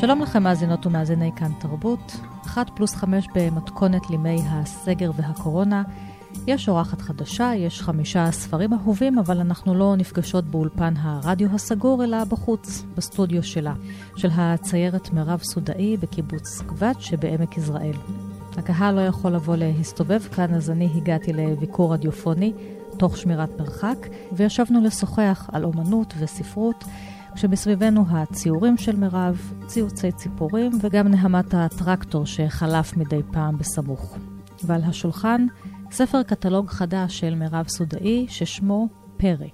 שלום לכם מאזינות ומאזיני כאן תרבות, אחת פלוס חמש במתכונת לימי הסגר והקורונה. יש אורחת חדשה, יש חמישה ספרים אהובים, אבל אנחנו לא נפגשות באולפן הרדיו הסגור, אלא בחוץ, בסטודיו שלה, של הציירת מירב סודאי בקיבוץ גבת שבעמק יזרעאל. הקהל לא יכול לבוא להסתובב כאן, אז אני הגעתי לביקור רדיופוני, תוך שמירת מרחק, וישבנו לשוחח על אומנות וספרות. כשמסביבנו הציורים של מירב, ציוצי ציפורים וגם נהמת הטרקטור שחלף מדי פעם בסמוך. ועל השולחן, ספר קטלוג חדש של מירב סודאי ששמו פרי,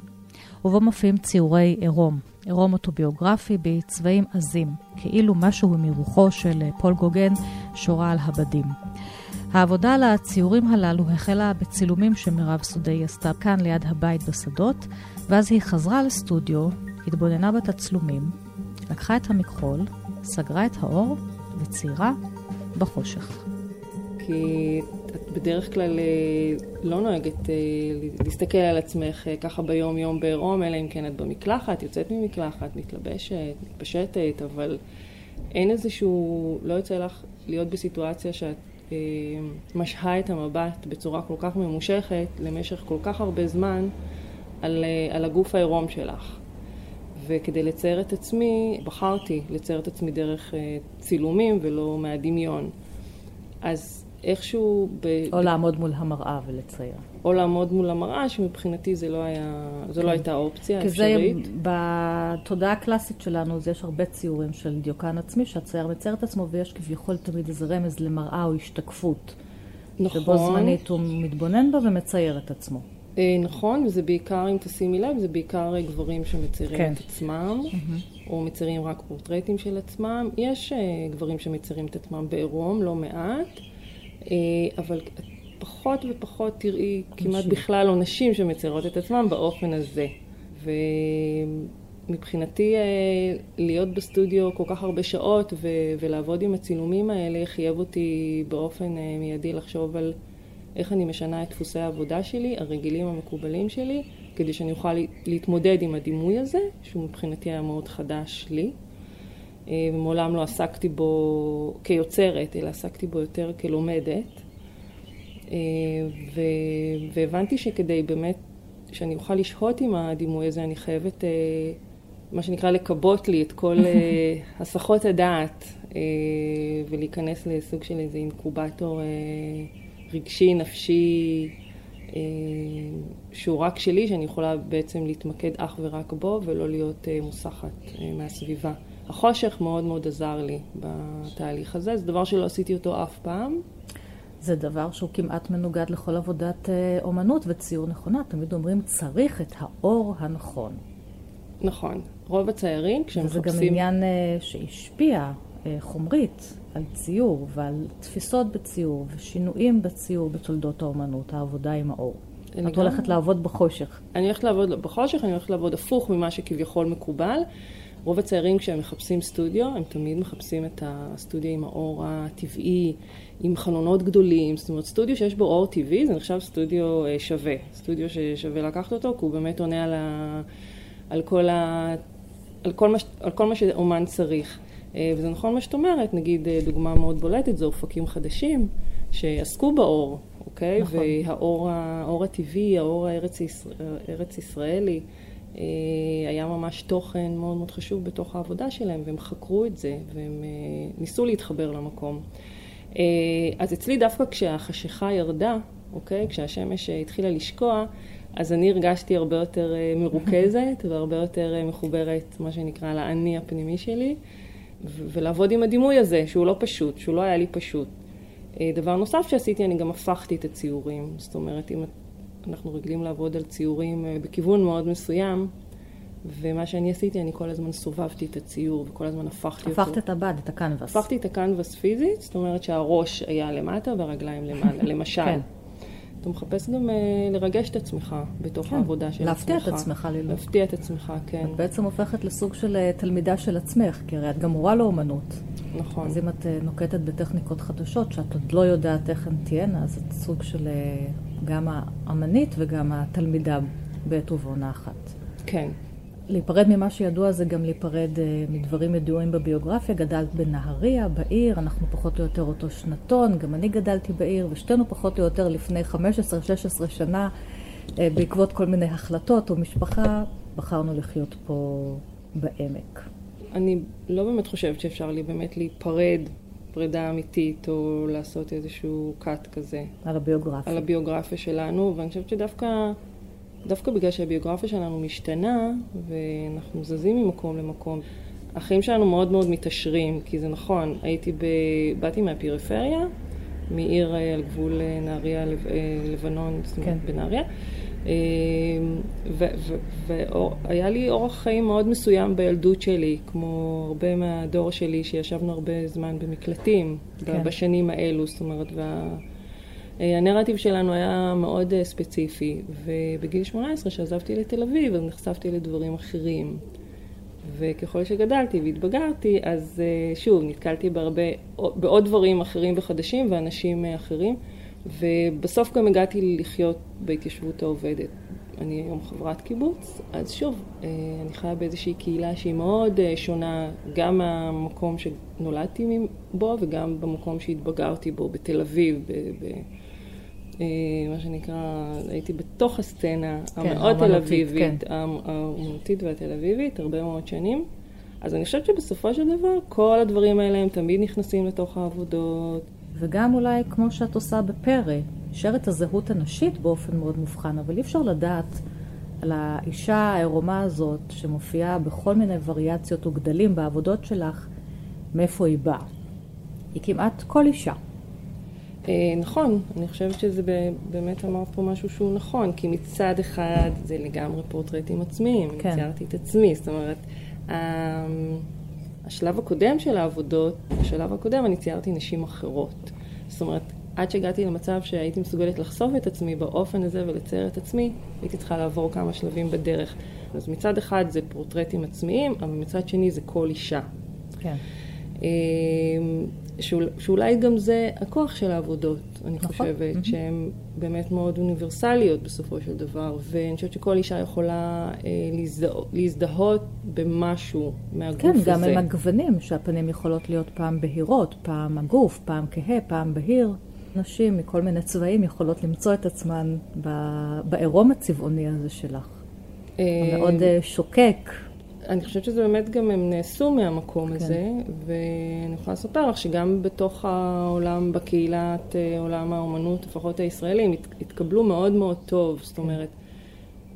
ובו מופיעים ציורי עירום, עירום אוטוביוגרפי בצבעים עזים, כאילו משהו מרוחו של פול גוגן שורה על הבדים. העבודה על הציורים הללו החלה בצילומים שמירב סודאי עשתה כאן ליד הבית בשדות, ואז היא חזרה לסטודיו התבוננה בתצלומים, לקחה את המכחול, סגרה את האור וציירה בחושך. כי את בדרך כלל אה, לא נוהגת אה, להסתכל על עצמך אה, ככה ביום-יום בעירום, אלא אם כן את במקלחת, יוצאת ממקלחת, מתלבשת, מתפשטת, אבל אין איזשהו, לא יוצא לך להיות בסיטואציה שאת משהה את המבט בצורה כל כך ממושכת למשך כל כך הרבה זמן על, על הגוף העירום שלך. וכדי לצייר את עצמי, בחרתי לצייר את עצמי דרך אה, צילומים ולא מהדמיון. אז איכשהו... ב... או לעמוד מול המראה ולצייר. או לעמוד מול המראה, שמבחינתי זה לא היה, זו לא כן. לא הייתה אופציה אפשרית. כי זה, בתודעה הקלאסית שלנו, אז יש הרבה ציורים של דיוקן עצמי, שהצייר מצייר את עצמו, ויש כביכול תמיד איזה רמז למראה או השתקפות. נכון. שבו זמנית הוא מתבונן בה ומצייר את עצמו. אה, נכון, וזה בעיקר, אם תשימי לב, זה בעיקר גברים שמציירים כן. את עצמם, mm-hmm. או מציירים רק פורטרטים של עצמם. יש uh, גברים שמציירים את עצמם בעירום, לא מעט, uh, אבל פחות ופחות תראי נשים. כמעט בכלל לא נשים שמציירות את עצמם באופן הזה. ומבחינתי להיות בסטודיו כל כך הרבה שעות ו- ולעבוד עם הצילומים האלה חייב אותי באופן מיידי לחשוב על... איך אני משנה את דפוסי העבודה שלי, הרגילים המקובלים שלי, כדי שאני אוכל להתמודד עם הדימוי הזה, שהוא מבחינתי היה מאוד חדש לי. אה, ומעולם לא עסקתי בו כיוצרת, אלא עסקתי בו יותר כלומדת. אה, ו... והבנתי שכדי באמת, שאני אוכל לשהות עם הדימוי הזה, אני חייבת, אה, מה שנקרא, לכבות לי את כל הסחות הדעת ולהיכנס לסוג של איזה אינקובטור רגשי, נפשי, אה, שהוא רק שלי, שאני יכולה בעצם להתמקד אך ורק בו ולא להיות אה, מוסחת אה, מהסביבה. החושך מאוד מאוד עזר לי בתהליך הזה, זה דבר שלא עשיתי אותו אף פעם. זה דבר שהוא כמעט מנוגד לכל עבודת אומנות וציור נכונה. תמיד אומרים, צריך את האור הנכון. נכון. רוב הציירים, כשהם מחפשים... וזה גם עניין שהשפיע חומרית על ציור ועל תפיסות בציור ושינויים בציור בתולדות האומנות, העבודה עם האור. את הולכת לעבוד בחושך. אני הולכת לעבוד בחושך, אני הולכת לעבוד הפוך ממה שכביכול מקובל. רוב הציירים כשהם מחפשים סטודיו, הם תמיד מחפשים את הסטודיו עם האור הטבעי, עם חלונות גדולים. זאת אומרת, סטודיו שיש בו אור טבעי זה נחשב סטודיו אה, שווה. סטודיו ששווה לקחת אותו, כי הוא באמת עונה על, ה... על, כל, ה... על, כל, מה... על כל מה שאומן צריך. אה, וזה נכון מה שאת אומרת, נגיד אה, דוגמה מאוד בולטת זה אופקים חדשים שעסקו באור, אוקיי? נכון. והאור הטבעי, האור הארץ הארץ ישראלי, אה, היה ממש תוכן מאוד מאוד חשוב בתוך העבודה שלהם, והם חקרו את זה, והם ניסו להתחבר למקום. אז אצלי דווקא כשהחשיכה ירדה, אוקיי? כשהשמש התחילה לשקוע, אז אני הרגשתי הרבה יותר מרוכזת והרבה יותר מחוברת, מה שנקרא, לאני הפנימי שלי. ולעבוד עם הדימוי הזה, שהוא לא פשוט, שהוא לא היה לי פשוט. אה, דבר נוסף שעשיתי, אני גם הפכתי את הציורים. זאת אומרת, אם אנחנו רגילים לעבוד על ציורים אה, בכיוון מאוד מסוים, ומה שאני עשיתי, אני כל הזמן סובבתי את הציור, וכל הזמן הפכתי אותו. הפכת את הבד, את הקנבס. הפכתי את הקנבס פיזית, זאת אומרת שהראש היה למטה והרגליים למעלה, למשל. כן. אתה מחפש גם לרגש את עצמך בתוך כן, העבודה של להפתיע עצמך. להפתיע את עצמך ללמוד. להפתיע את עצמך, כן. את בעצם הופכת לסוג של תלמידה של עצמך, כי הרי את גם מורה לאומנות. נכון. אז אם את נוקטת בטכניקות חדשות, שאת עוד לא יודעת איך הן תהיינה, אז את סוג של גם האמנית וגם התלמידה בעת ובעונה אחת. כן. להיפרד ממה שידוע זה גם להיפרד uh, מדברים ידועים בביוגרפיה. גדלת בנהריה, בעיר, אנחנו פחות או יותר אותו שנתון, גם אני גדלתי בעיר, ושתינו פחות או יותר לפני 15-16 שנה, uh, בעקבות כל מיני החלטות או משפחה, בחרנו לחיות פה בעמק. אני לא באמת חושבת שאפשר לי באמת להיפרד פרידה אמיתית, או לעשות איזשהו קאט כזה. על הביוגרפיה. על הביוגרפיה שלנו, ואני חושבת שדווקא... דווקא בגלל שהביוגרפיה שלנו משתנה, ואנחנו זזים ממקום למקום, החיים שלנו מאוד מאוד מתעשרים, כי זה נכון, הייתי ב... באתי מהפריפריה, מעיר אה, על גבול אה, נהריה, אה, לבנון, זאת אומרת, כן. בנהריה, והיה לי אורח חיים מאוד מסוים בילדות שלי, כמו הרבה מהדור שלי, שישבנו הרבה זמן במקלטים, כן. בשנים האלו, זאת אומרת, וה... אה, הנרטיב שלנו היה מאוד אה, ספציפי, ובגיל 18 שעזבתי לתל אביב, אז נחשפתי לדברים אחרים. וככל שגדלתי והתבגרתי, אז אה, שוב, נתקלתי בהרבה, בעוד דברים אחרים וחדשים ואנשים אחרים, ובסוף גם הגעתי לחיות בהתיישבות העובדת. אני היום חברת קיבוץ, אז שוב, אני חיה באיזושהי קהילה שהיא מאוד שונה, גם מהמקום שנולדתי בו וגם במקום שהתבגרתי בו, בתל אביב, אה, מה שנקרא, הייתי בתוך הסצנה כן, המאוד תל אביבית, כן. האומנותית והתל אביבית, הרבה מאוד שנים. אז אני חושבת שבסופו של דבר, כל הדברים האלה הם תמיד נכנסים לתוך העבודות. וגם אולי, כמו שאת עושה בפרא, נשארת הזהות הנשית באופן מאוד מובחן, אבל אי אפשר לדעת על האישה העירומה הזאת, שמופיעה בכל מיני וריאציות וגדלים בעבודות שלך, מאיפה היא באה. היא כמעט כל אישה. אה, נכון, אני חושבת שזה באמת אמרת פה משהו שהוא נכון, כי מצד אחד זה לגמרי פורטרטים עצמיים, כן. ציירתי את עצמי, זאת אומרת, השלב הקודם של העבודות, בשלב הקודם אני ציירתי נשים אחרות. זאת אומרת, עד שהגעתי למצב שהייתי מסוגלת לחשוף את עצמי באופן הזה ולצייר את עצמי, הייתי צריכה לעבור כמה שלבים בדרך. אז מצד אחד זה פורטרטים עצמיים, אבל מצד שני זה כל אישה. כן. אה, שאולי גם זה הכוח של העבודות, אני נכון. חושבת, mm-hmm. שהן באמת מאוד אוניברסליות בסופו של דבר, ואני חושבת שכל אישה יכולה אה, להזדה, להזדהות במשהו מהגוף כן, הזה. כן, גם עם הגוונים, שהפנים יכולות להיות פעם בהירות, פעם הגוף, פעם כהה, פעם בהיר. נשים מכל מיני צבעים יכולות למצוא את עצמן בעירום הצבעוני הזה שלך. אה, המאוד אה, שוקק, אני חושבת שזה באמת גם הם נעשו מהמקום כן. הזה, ואני יכולה לספר לך שגם בתוך העולם, בקהילת אה, עולם האומנות, לפחות הישראלים, הת, התקבלו מאוד מאוד טוב, זאת אומרת,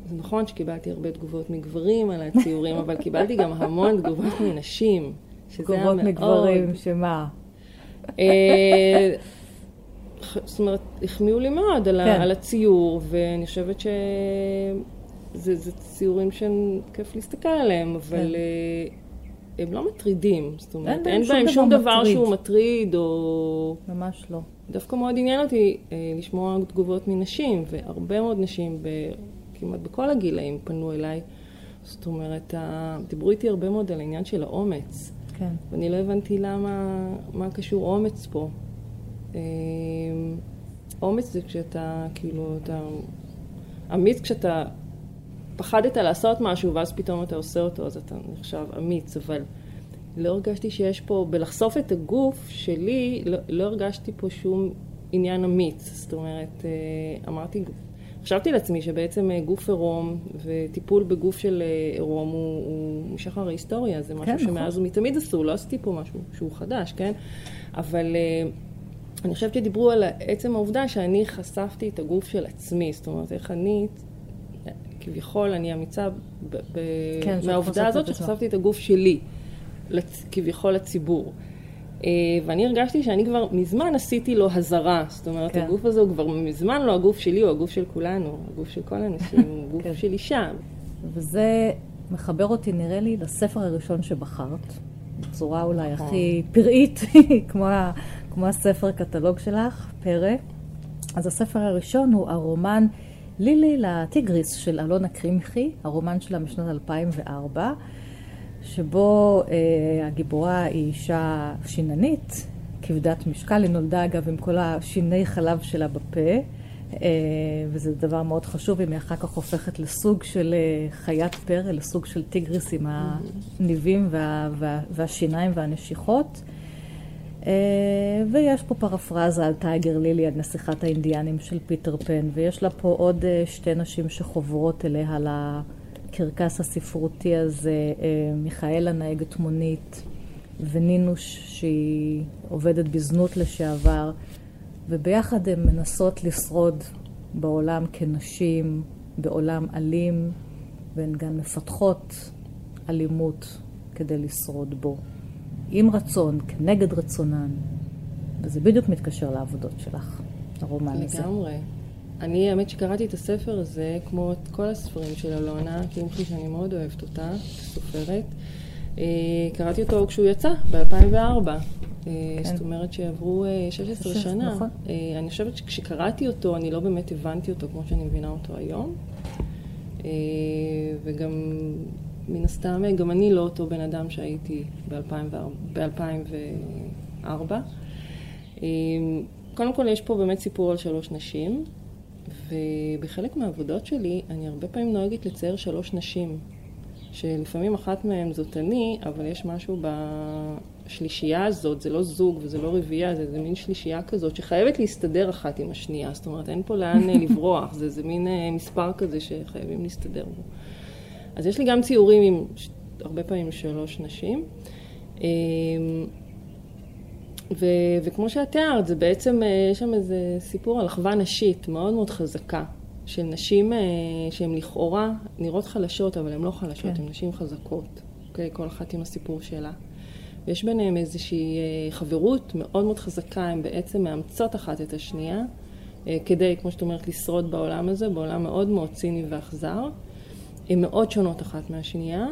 זה נכון שקיבלתי הרבה תגובות מגברים על הציורים, אבל קיבלתי גם המון תגובות מנשים, שזה היה מאוד... תגובות מגברים, שמה? אה, זאת אומרת, החמיאו לי מאוד על, כן. על הציור, ואני חושבת ש... זה, זה ציורים שכיף להסתכל עליהם, אבל כן. אה, הם לא מטרידים. זאת אומרת, אין, אין בהם שום דבר מטריד. שהוא מטריד, או... ממש לא. דווקא מאוד עניין אותי אה, לשמוע תגובות מנשים, והרבה מאוד נשים, ב, כמעט בכל הגילאים, פנו אליי. זאת אומרת, דיברו איתי הרבה מאוד על העניין של האומץ. כן. ואני לא הבנתי למה, מה קשור אומץ פה. אה, אומץ זה כשאתה, כאילו, אתה אמיץ כשאתה פחדת לעשות משהו ואז פתאום אתה עושה אותו, אז אתה נחשב אמיץ, אבל לא הרגשתי שיש פה, בלחשוף את הגוף שלי, לא, לא הרגשתי פה שום עניין אמיץ. זאת אומרת, אה, אמרתי, חשבתי לעצמי שבעצם אה, גוף עירום וטיפול בגוף של אה, עירום הוא, הוא משחר ההיסטוריה, זה משהו כן, שמאז נכון. ומתמיד עשו, לא עשיתי פה משהו שהוא חדש, כן? אבל... אני חושבת שדיברו על עצם העובדה שאני חשפתי את הגוף של עצמי, זאת אומרת, איך אני כביכול אני אמיצה ב- ב- כן, מהעובדה הזאת שחשפתי את הגוף שלי, לצ- כביכול לציבור. Uh, ואני הרגשתי שאני כבר מזמן עשיתי לו הזרה. זאת אומרת, כן. הגוף הזה הוא כבר מזמן לא הגוף שלי, הוא הגוף של כולנו, הגוף של כל האנשים, הוא גוף כן. של אישה. וזה מחבר אותי, נראה לי, לספר הראשון שבחרת, בצורה אולי נכון. הכי פראית, כמו, כמו הספר קטלוג שלך, פרא. אז הספר הראשון הוא הרומן לילי לטיגריס של אלונה קרימחי, הרומן שלה משנת 2004, שבו אה, הגיבורה היא אישה שיננית, כבדת משקל, היא נולדה אגב עם כל השיני חלב שלה בפה, אה, וזה דבר מאוד חשוב, אם היא אחר כך הופכת לסוג של אה, חיית פרא, לסוג של טיגריס עם הניבים וה, וה, והשיניים והנשיכות. אה, ויש פה פרפרזה על טייגר לילי, על נסיכת האינדיאנים של פיטר פן, ויש לה פה עוד אה, שתי נשים שחוברות אליה לקרקס הספרותי הזה, אה, מיכאלה נהגת מונית, ונינוש שהיא עובדת בזנות לשעבר, וביחד הן מנסות לשרוד בעולם כנשים, בעולם אלים, והן גם מפתחות אלימות כדי לשרוד בו. עם רצון, כנגד רצונן, וזה בדיוק מתקשר לעבודות שלך, הרומן לגמרי. הזה. לגמרי. אני, האמת שקראתי את הספר הזה, כמו את כל הספרים של אלונה, קמחי שאני מאוד אוהבת אותה, סופרת. אה, קראתי אותו כשהוא יצא, ב-2004. אה, כן. זאת אומרת שעברו 16 שש, שנה. נכון. אני חושבת שכשקראתי אותו, אני לא באמת הבנתי אותו כמו שאני מבינה אותו היום. וגם מן הסתם, גם אני לא אותו בן אדם שהייתי ב-2004. אמ, קודם כל, יש פה באמת סיפור על שלוש נשים, ובחלק מהעבודות שלי, אני הרבה פעמים נוהגת לצייר שלוש נשים, שלפעמים אחת מהן זאת אני, אבל יש משהו בשלישייה הזאת, זה לא זוג וזה לא רביעייה, זה, זה מין שלישייה כזאת שחייבת להסתדר אחת עם השנייה, זאת אומרת, אין פה לאן לברוח, זה, זה מין אה, מספר כזה שחייבים להסתדר בו. אז יש לי גם ציורים עם הרבה פעמים שלוש נשים. אמ, ו, וכמו שאת תיארת, זה בעצם, אה, יש שם איזה סיפור על אחווה נשית מאוד מאוד חזקה, של נשים אה, שהן לכאורה נראות חלשות, אבל הן לא חלשות, כן. הן נשים חזקות, אוקיי? כל אחת עם הסיפור שלה. ויש ביניהן איזושהי אה, חברות מאוד מאוד חזקה, הן בעצם מאמצות אחת את השנייה, כדי, כמו שאת אומרת, לשרוד בעולם הזה, בעולם מאוד מאוד ציני ואכזר. הן מאוד שונות אחת מהשנייה,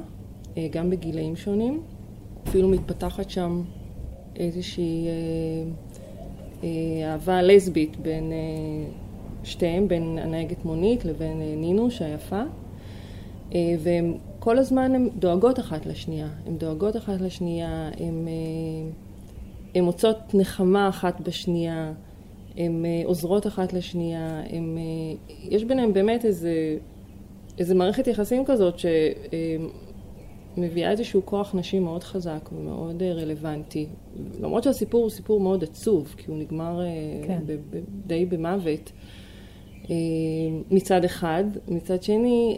אה, גם בגילאים שונים. אפילו מתפתחת שם איזושהי אה, אה, אהבה לסבית בין שתיהם, בין הנהגת מונית לבין נינוש היפה. והן כל הזמן הן דואגות אחת לשנייה. הן דואגות אחת לשנייה, הן מוצאות נחמה אחת בשנייה, הן עוזרות אחת לשנייה, הם, יש ביניהן באמת איזה איזו מערכת יחסים כזאת שמביאה איזשהו כוח נשי מאוד חזק ומאוד אה, רלוונטי. למרות שהסיפור הוא סיפור מאוד עצוב, כי הוא נגמר אה, כן. די במוות אה, מצד אחד. מצד שני,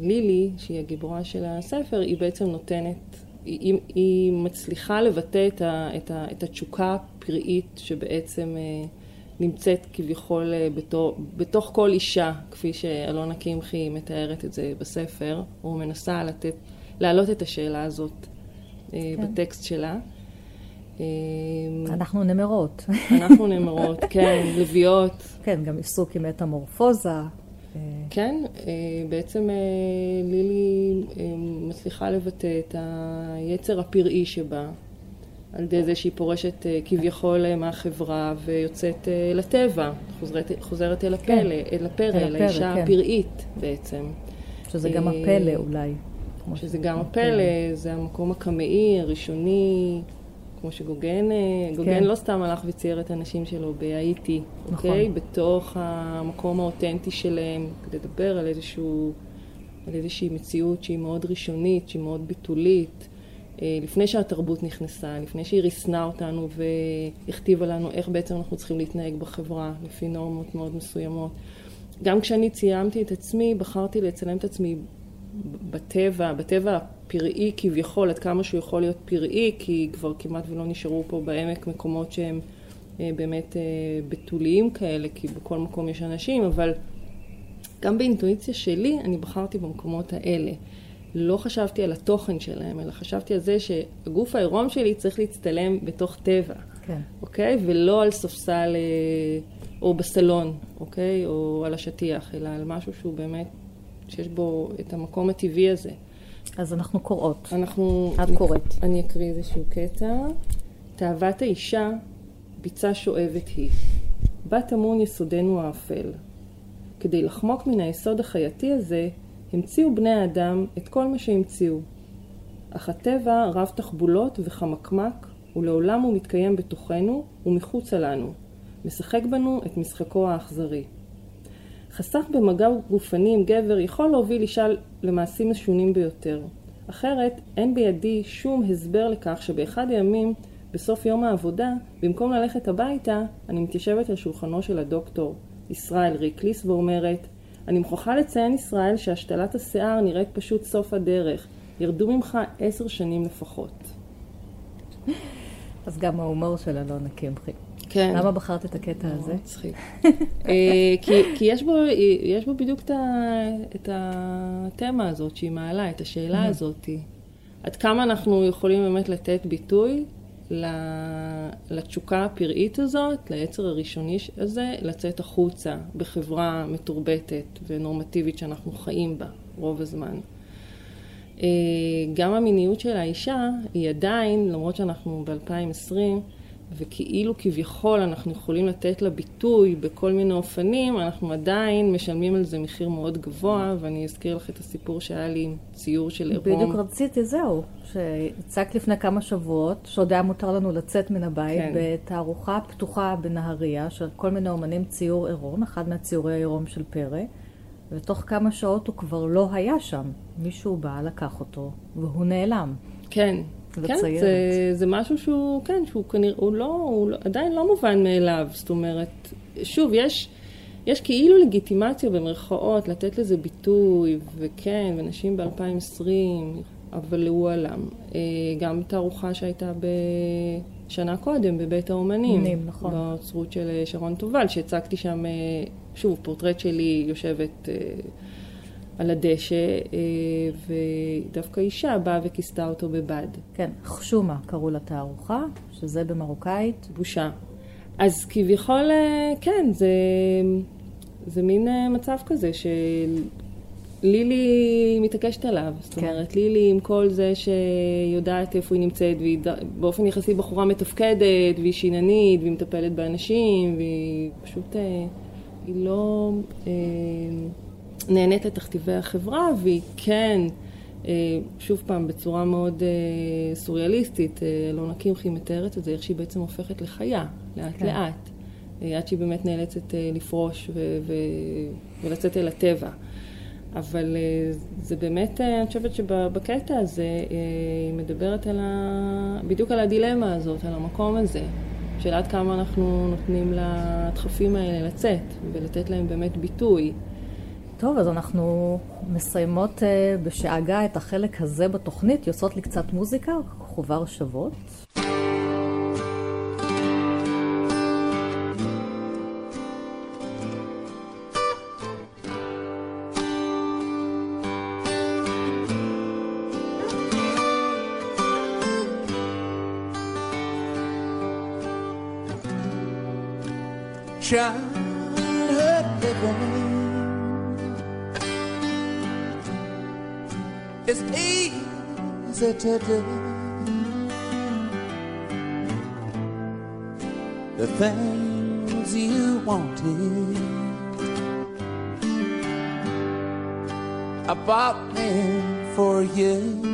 לילי, שהיא הגיבורה של הספר, היא בעצם נותנת, היא, היא מצליחה לבטא את, ה, את, ה, את התשוקה הפראית שבעצם נמצאת כביכול אה, בתור, בתוך כל אישה, כפי שאלונה קמחי מתארת את זה בספר, או מנסה לתת, להעלות את השאלה הזאת אה, כן. בטקסט שלה. אה, אנחנו נמרות. אנחנו נמרות, כן, לביאות. כן, גם עיסוק עם מטמורפוזה. כן, בעצם לילי מצליחה לבטא את היצר הפראי שבה. על ידי זה שהיא פורשת אה, כביכול אה, מהחברה ויוצאת אה, לטבע, חוזרת, חוזרת אל הפלא, כן. אל הפרא, אל האישה כן. הפראית בעצם. שזה גם הפלא אולי. שזה גם הפלא, זה המקום הקמאי, הראשוני, כמו שגוגן, גוגן כן. לא סתם הלך וצייר את הנשים שלו בהאיטי, נכון. אוקיי? בתוך המקום האותנטי שלהם, כדי לדבר על איזשהו, על איזושהי מציאות שהיא מאוד ראשונית, שהיא מאוד ביטולית. אה, לפני שהתרבות נכנסה, לפני שהיא ריסנה אותנו והכתיבה לנו איך בעצם אנחנו צריכים להתנהג בחברה, לפי נורמות מאוד מסוימות. גם כשאני ציימתי את עצמי, בחרתי לצלם את עצמי בטבע, בטבע הפראי כביכול, עד כמה שהוא יכול להיות פראי, כי כבר כמעט ולא נשארו פה בעמק מקומות שהם אה, באמת אה, בתוליים כאלה, כי בכל מקום יש אנשים, אבל גם באינטואיציה שלי אני בחרתי במקומות האלה. לא חשבתי על התוכן שלהם, אלא חשבתי על זה שהגוף העירום שלי צריך להצטלם בתוך טבע, כן. אוקיי? ולא על ספסל אה, או בסלון, אוקיי? או על השטיח, אלא על משהו שהוא באמת, שיש בו את המקום הטבעי הזה. אז אנחנו קוראות. אנחנו... את קוראת. אני אקריא איזשהו קטע. תאוות האישה, ביצה שואבת היא. בה טמון יסודנו האפל. כדי לחמוק מן היסוד החייתי הזה, המציאו בני האדם את כל מה שהמציאו. אך הטבע רב תחבולות וחמקמק, ולעולם הוא מתקיים בתוכנו ומחוצה לנו, משחק בנו את משחקו האכזרי. חסך במגע גופני עם גבר יכול להוביל אישה למעשים משונים ביותר. אחרת, אין בידי שום הסבר לכך שבאחד הימים, בסוף יום העבודה, במקום ללכת הביתה, אני מתיישבת על שולחנו של הדוקטור, ישראל ריקליס, ואומרת, אני מוכרחה לציין, ישראל, שהשתלת השיער נראית פשוט סוף הדרך. ירדו ממך עשר שנים לפחות. אז גם ההומור שלה לא נקי מחי. כן. למה בחרת את הקטע הזה? מצחיק. אה, כי, יש, בו, יש בו בדיוק את התמה הזאת שהיא מעלה, את השאלה הזאת. עד כמה אנחנו יכולים באמת לתת ביטוי לתשוקה הפראית הזאת, ליצר הראשוני הזה, לצאת החוצה בחברה מתורבתת ונורמטיבית שאנחנו חיים בה רוב הזמן. אה, גם המיניות של האישה היא עדיין, למרות שאנחנו ב-2020, וכאילו כביכול אנחנו יכולים לתת לה ביטוי בכל מיני אופנים, אנחנו עדיין משלמים על זה מחיר מאוד גבוה, ואני אזכיר לך את הסיפור שהיה לי עם ציור של עירום. בדיוק רציתי, זהו, שהצגת לפני כמה שבועות, שעוד היה מותר לנו לצאת מן הבית, כן. בתערוכה פתוחה בנהריה, של כל מיני אומנים ציור עירום, אחד מהציורי העירום של פרא, ותוך כמה שעות הוא כבר לא היה שם. מישהו בא, לקח אותו, והוא נעלם. כן, כן, זה, זה משהו שהוא, כן, שהוא כנראה, הוא לא, הוא לא, עדיין לא מובן מאליו, זאת אומרת, שוב, יש, יש כאילו לגיטימציה במרכאות לתת לזה ביטוי, וכן, ונשים ב-2020, אבל הוא עלם. אה, גם תערוכה שהייתה בשנה קודם בבית האומנים, נים, נכון. באוצרות של אה, שרון טובל, שהצגתי שם, אה, שוב, פורטרט שלי יושבת על הדשא, אה, ודווקא אישה באה וכיסתה אותו בבד. כן, חשומה קראו לתערוכה, שזה במרוקאית. בושה. אז כביכול, אה, כן, זה, זה מין אה, מצב כזה שלילי מתעקשת עליו. זאת כן. אומרת, לילי עם כל זה שיודעת איפה היא נמצאת, והיא באופן יחסי בחורה מתפקדת, והיא שיננית, והיא מטפלת באנשים, והיא פשוט, היא לא... נהנית לתכתיבי החברה, והיא כן, אה, שוב פעם, בצורה מאוד אה, סוריאליסטית, אלונה אה, קמחי מתארת את זה, איך שהיא בעצם הופכת לחיה, לאט כן. לאט, עד שהיא באמת נאלצת לפרוש ו- ו- ולצאת אל הטבע. אבל זה באמת, אני חושבת שבקטע הזה היא מדברת על ה... בדיוק על הדילמה הזאת, על המקום הזה, של עד כמה אנחנו נותנים לדחפים האלה לצאת ולתת להם באמת ביטוי. טוב, אז אנחנו מסיימות uh, בשאגה את החלק הזה בתוכנית, יוצאות לי קצת מוזיקה, חובר שוות. Child the things you wanted. I bought them for you.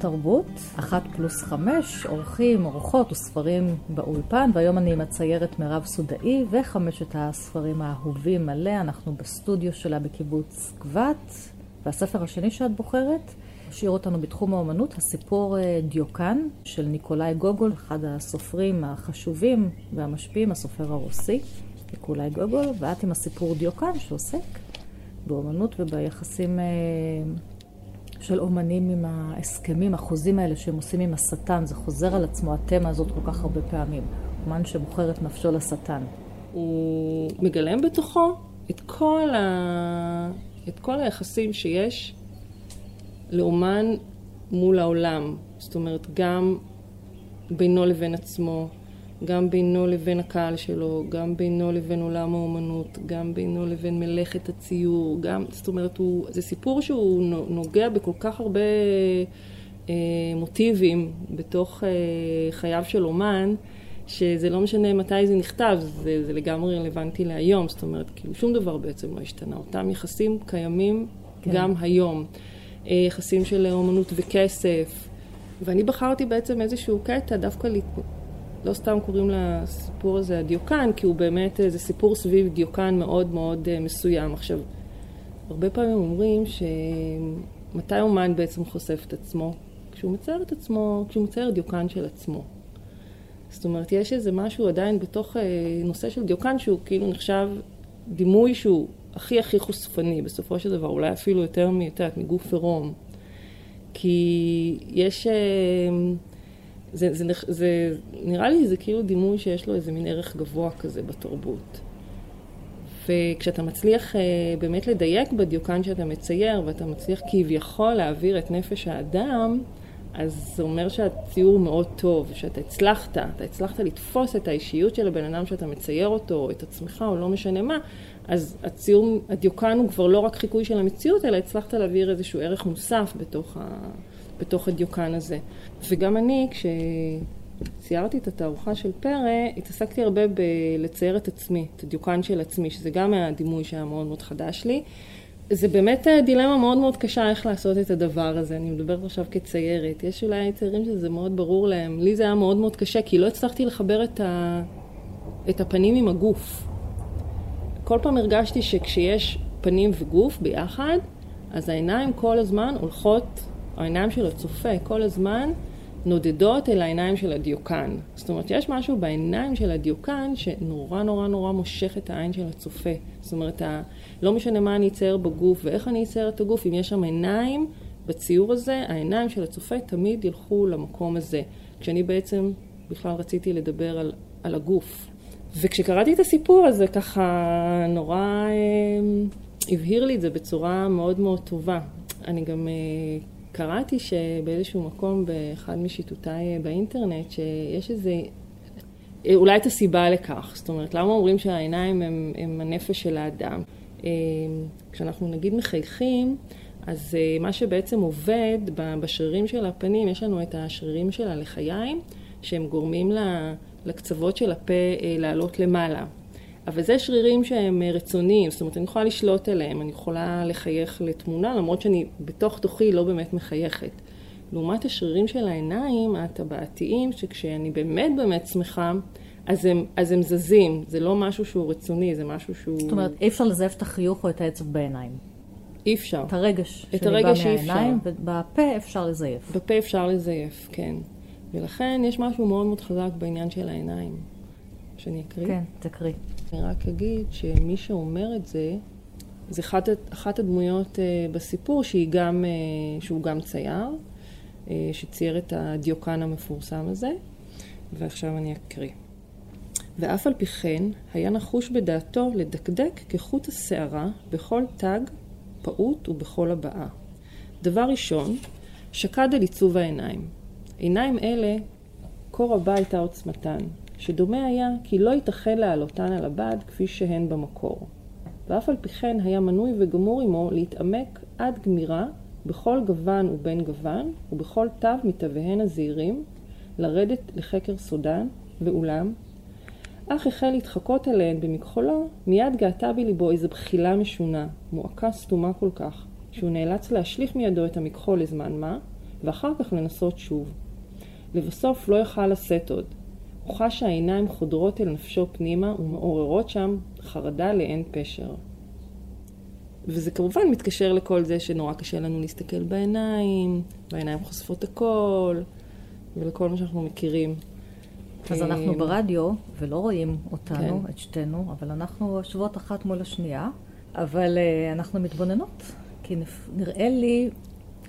תרבות, אחת פלוס חמש, אורחים, אורחות וספרים באולפן, והיום אני עם הציירת מירב סודאי וחמשת הספרים האהובים עליה, אנחנו בסטודיו שלה בקיבוץ גבת, והספר השני שאת בוחרת, השאיר אותנו בתחום האומנות, הסיפור אה, דיוקן של ניקולאי גוגול, אחד הסופרים החשובים והמשפיעים, הסופר הרוסי, ניקולאי גוגול, ואת עם הסיפור דיוקן שעוסק באומנות וביחסים אה, של אומנים עם ההסכמים, החוזים האלה שהם עושים עם השטן, זה חוזר על עצמו, התמה הזאת כל כך הרבה פעמים. אומן שבוחר את נפשו לשטן. הוא מגלם בתוכו את כל, ה... את כל היחסים שיש לאומן מול העולם. זאת אומרת, גם בינו לבין עצמו, גם בינו לבין הקהל שלו, גם בינו לבין עולם האומנות, גם בינו לבין מלאכת הציור, גם, זאת אומרת, הוא, זה סיפור שהוא נוגע בכל כך הרבה אה, מוטיבים בתוך אה, חייו של אומן, שזה לא משנה מתי זה נכתב, זה, זה לגמרי רלוונטי להיום, זאת אומרת, כאילו שום דבר בעצם לא השתנה. אותם יחסים קיימים כן. גם היום. אה, יחסים של אומנות וכסף. ואני בחרתי בעצם איזשהו קטע דווקא. לא סתם קוראים לסיפור הזה הדיוקן, כי הוא באמת, זה סיפור סביב דיוקן מאוד מאוד מסוים. עכשיו, הרבה פעמים אומרים שמתי אומן בעצם חושף את עצמו? כשהוא מצייר את עצמו, כשהוא מצייר דיוקן של עצמו. זאת אומרת, יש איזה משהו עדיין בתוך נושא של דיוקן שהוא כאילו נחשב דימוי שהוא הכי הכי חושפני, בסופו של דבר, אולי אפילו יותר מגוף עירום. כי יש... זה, זה, נכ- זה, נראה לי זה כאילו דימוי שיש לו איזה מין ערך גבוה כזה בתרבות. וכשאתה מצליח אה, באמת לדייק בדיוקן שאתה מצייר, ואתה מצליח כביכול להעביר את נפש האדם, אז זה אומר שהציור מאוד טוב, שאתה הצלחת, אתה הצלחת לתפוס את האישיות של הבן אדם שאתה מצייר אותו, או את עצמך, או לא משנה מה, אז הציור, הדיוקן הוא כבר לא רק חיקוי של המציאות, אלא הצלחת להעביר איזשהו ערך מוסף בתוך, ה, בתוך הדיוקן הזה. וגם אני, כשציירתי את התערוכה של פרא, התעסקתי הרבה בלצייר את עצמי, את הדיוקן של עצמי, שזה גם היה דימוי שהיה מאוד מאוד חדש לי. זה באמת אה, דילמה מאוד מאוד קשה איך לעשות את הדבר הזה. אני מדברת עכשיו כציירת. יש אולי ציירים שזה מאוד ברור להם. לי זה היה מאוד מאוד קשה, כי לא הצלחתי לחבר את, ה... את הפנים עם הגוף. כל פעם הרגשתי שכשיש פנים וגוף ביחד, אז העיניים כל הזמן הולכות, העיניים של הצופה כל הזמן נודדות אל העיניים של הדיוקן. זאת אומרת, יש משהו בעיניים של הדיוקן שנורא נורא נורא מושך את העין של הצופה. זאת אומרת. לא משנה מה אני אצייר בגוף ואיך אני אצייר את הגוף, אם יש שם עיניים בציור הזה, העיניים של הצופה תמיד ילכו למקום הזה. כשאני בעצם בכלל רציתי לדבר על, על הגוף. וכשקראתי את הסיפור הזה, ככה נורא אה, הבהיר לי את זה בצורה מאוד מאוד טובה. אני גם אה, קראתי שבאיזשהו מקום באחד משיטותיי באינטרנט, שיש איזה, אולי את הסיבה לכך. זאת אומרת, למה אומרים שהעיניים הם, הם הנפש של האדם? אה, כשאנחנו נגיד מחייכים, אז אה, מה שבעצם עובד בשרירים של הפנים, יש לנו את השרירים של הלחיים, שהם גורמים לקצוות של הפה אה, לעלות למעלה. אבל זה שרירים שהם אה, רצוניים, זאת אומרת, אני יכולה לשלוט עליהם, אני יכולה לחייך לתמונה, למרות שאני בתוך תוכי לא באמת מחייכת. לעומת השרירים של העיניים, הטבעתיים, שכשאני באמת באמת שמחה, אז הם, אז הם זזים, זה לא משהו שהוא רצוני, זה משהו שהוא... זאת אומרת, אי אפשר לזייף את החיוך או את העצב בעיניים. אי אפשר. את הרגש את הרגש אי אפשר. ובפה אפשר לזייף. בפה אפשר לזייף, כן. ולכן יש משהו מאוד מאוד חזק בעניין של העיניים. שאני אקריא? כן, תקריא. אני רק אגיד שמי שאומר את זה, זה אחת, אחת הדמויות אה, בסיפור שהיא גם, אה, שהוא גם צייר, אה, שצייר את הדיוקן המפורסם הזה, ועכשיו אני אקריא. ואף על פי כן, היה נחוש בדעתו לדקדק כחוט השערה בכל תג, פעוט ובכל הבעה. דבר ראשון, שקד על עיצוב העיניים. עיניים אלה, כה רבה הייתה עוצמתן, שדומה היה כי לא ייתכן להעלותן על הבד כפי שהן במקור. ואף על פי כן היה מנוי וגמור עמו להתעמק עד גמירה בכל גוון ובין גוון, ובכל תו מתוויהן הזעירים, לרדת לחקר סודן, ואולם, אך החל להתחקות עליהן במכחולו, מיד געתה בליבו איזו בחילה משונה, מועקה סתומה כל כך, שהוא נאלץ להשליך מידו את המכחול לזמן מה, ואחר כך לנסות שוב. לבסוף לא יכל לשאת עוד. הוא חש שהעיניים חודרות אל נפשו פנימה ומעוררות שם חרדה לאין פשר. וזה כמובן מתקשר לכל זה שנורא קשה לנו להסתכל בעיניים, והעיניים חושפות הכל, ולכל מה שאנחנו מכירים. אז אה, אנחנו ברדיו, ולא רואים אותנו, כן. את שתינו, אבל אנחנו יושבות אחת מול השנייה, אבל uh, אנחנו מתבוננות, כי נראה לי,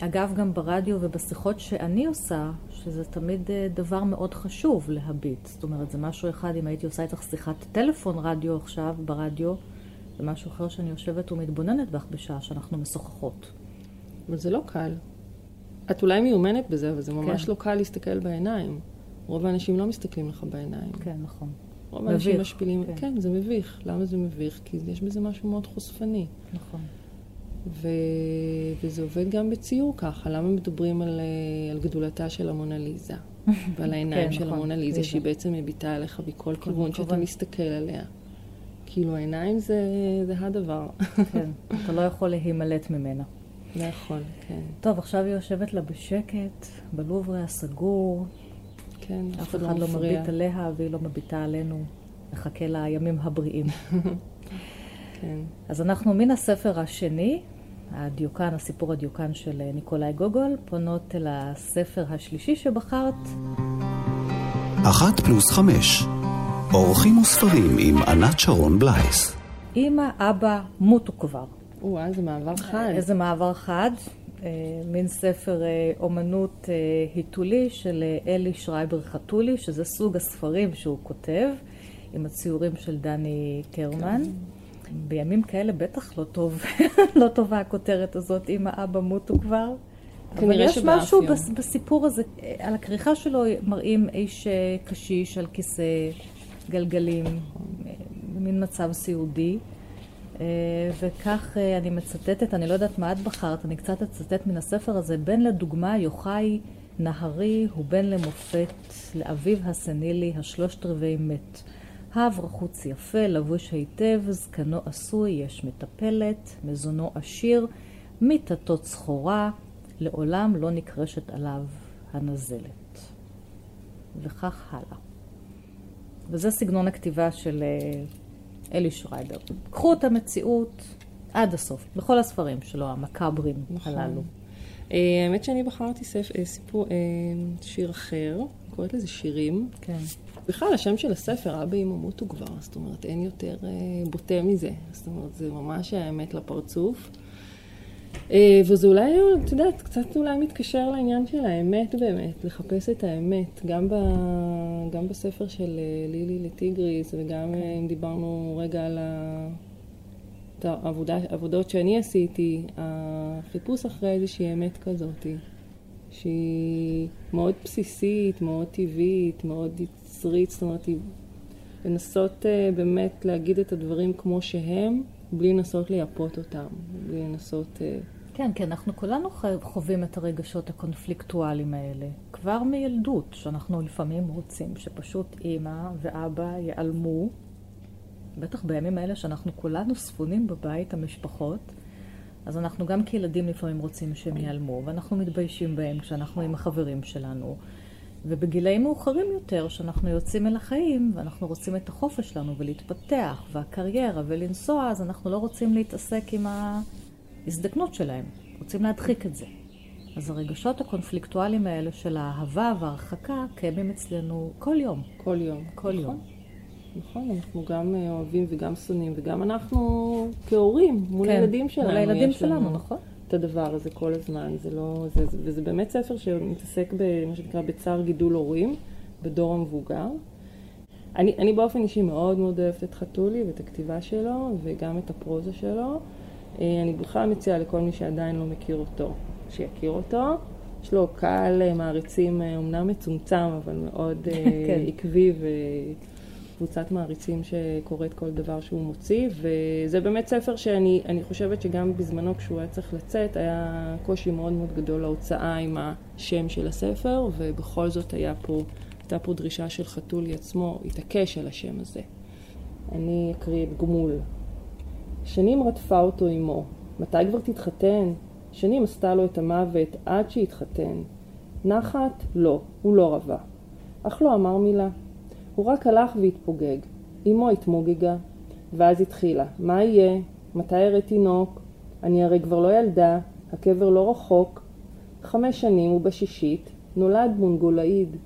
אגב, גם ברדיו ובשיחות שאני עושה, שזה תמיד uh, דבר מאוד חשוב להביט. זאת אומרת, זה משהו אחד, אם הייתי עושה איתך שיחת טלפון רדיו עכשיו, ברדיו, זה משהו אחר שאני יושבת ומתבוננת בך בשעה שאנחנו משוחחות. אבל זה לא קל. את אולי מיומנת בזה, אבל זה ממש כן. לא קל להסתכל בעיניים. רוב האנשים לא מסתכלים לך בעיניים. כן, נכון. רוב האנשים משפילים... כן. כן, זה מביך. למה זה מביך? כי יש בזה משהו מאוד חושפני. נכון. ו... וזה עובד גם בציור ככה. למה מדברים על, אה, על גדולתה של המונליזה? ועל העיניים כן, של נכון, המונליזה, ליזה. שהיא בעצם מביטה עליך מכל כיוון שאתה. מסתכל עליה. כאילו העיניים זה, זה הדבר. כן, אתה לא יכול להימלט ממנה. לא יכול, כן. טוב, עכשיו היא יושבת לה בשקט, בלוברי הסגור, כן, אף אחד לא מפריע. מביט עליה והיא לא מביטה עלינו. נחכה לימים הבריאים. כן. אז אנחנו מן הספר השני, הדיוקן, הסיפור הדיוקן של אה, ניקולאי גוגול, פונות אל הספר השלישי שבחרת. אחת פלוס חמש. אורחים וספרים עם ענת שרון בלייס. אמא, אבא, מותו כבר. וואו, איזה מעבר חד. איזה מעבר חד. אה, מין ספר אה, אומנות אה, היתולי של אה, אלי שרייבר חתולי, שזה סוג הספרים שהוא כותב, עם הציורים של דני קרמן. בימים כאלה בטח לא טוב, לא טובה הכותרת הזאת, אמא, אבא, מותו כבר. אבל יש משהו יום. בס- בסיפור הזה, אה, על הכריכה שלו מראים איש אה, קשיש על כיסא גלגלים, אה, במין מצב סיעודי. וכך אני מצטטת, אני לא יודעת מה את בחרת, אני קצת אצטט מן הספר הזה. בן לדוגמה יוחאי נהרי הוא בן למופת, לאביו הסנילי השלושת רבעי מת. האב רחוץ יפה, לבוש היטב, זקנו עשוי, יש מטפלת, מזונו עשיר, מיטתו צחורה, לעולם לא נקרשת עליו הנזלת. וכך הלאה. וזה סגנון הכתיבה של אה, אלי שרייבר. קחו את המציאות עד הסוף, בכל הספרים שלו, המקאברים נכון. הללו. אה, האמת שאני בחרתי אה, סיפור, שיר אחר, קוראת לזה שירים. כן. בכלל, השם של הספר, אבא אמא מותו כבר, זאת אומרת, אין יותר אה, בוטה מזה. זאת אומרת, זה ממש האמת לפרצוף. אה, וזה אולי, את יודעת, קצת אולי מתקשר לעניין של האמת באמת, לחפש את האמת, גם, ב, גם בספר של אה, לילי לטיגריס, וגם אם דיברנו רגע על העבודות שאני עשיתי, החיפוש אחרי איזושהי אמת כזאת, שהיא מאוד בסיסית, מאוד טבעית, מאוד יצרית, זאת אומרת, לנסות uh, באמת להגיד את הדברים כמו שהם, בלי לנסות לייפות אותם, בלי לנסות... Uh, כן, כי אנחנו כולנו חווים את הרגשות הקונפליקטואליים האלה. כבר מילדות, שאנחנו לפעמים רוצים שפשוט אימא ואבא ייעלמו. בטח בימים האלה שאנחנו כולנו ספונים בבית, המשפחות, אז אנחנו גם כילדים לפעמים רוצים שהם ייעלמו, ואנחנו מתביישים בהם כשאנחנו עם החברים שלנו. ובגילאים מאוחרים יותר, שאנחנו יוצאים אל החיים, ואנחנו רוצים את החופש שלנו ולהתפתח, והקריירה ולנסוע, אז אנחנו לא רוצים להתעסק עם ההזדקנות שלהם, רוצים להדחיק את זה. אז הרגשות הקונפליקטואליים האלה של האהבה וההרחקה קיימים אצלנו כל יום. כל יום. כל יום. נכון, אנחנו גם אה, אוהבים וגם שונאים, וגם אנחנו כהורים, מול כן, הילדים שלנו, מול הילדים שלנו, לנו נכון? את הדבר הזה כל הזמן. זה לא, זה, זה- וזה באמת ספר שמתעסק במה שנקרא בצער גידול הורים, בדור המבוגר. אני, אני באופן אישי מאוד מאוד אוהבת את חתולי ואת הכתיבה שלו, וגם את הפרוזה שלו. אה, אני בכלל מציעה לכל מי שעדיין לא מכיר אותו, שיכיר אותו. יש לו קהל אה, מעריצים אה, אומנם מצומצם, אבל מאוד אה, כן. עקבי וקבוצת מעריצים שקוראת כל דבר שהוא מוציא, וזה באמת ספר שאני אני חושבת שגם בזמנו כשהוא היה צריך לצאת, היה קושי מאוד מאוד גדול להוצאה עם השם של הספר, ובכל זאת היה פה, הייתה פה דרישה של חתולי עצמו, התעקש על השם הזה. אני אקריא את גמול. שנים רדפה אותו אמו. מתי כבר תתחתן? שנים עשתה לו את המוות עד שהתחתן. נחת? לא, הוא לא רבה. אך לא אמר מילה. הוא רק הלך והתפוגג. אמו התמוגגה, ואז התחילה. מה יהיה? מתי אראה תינוק? אני הרי כבר לא ילדה, הקבר לא רחוק. חמש שנים ובשישית נולד מונגולאיד.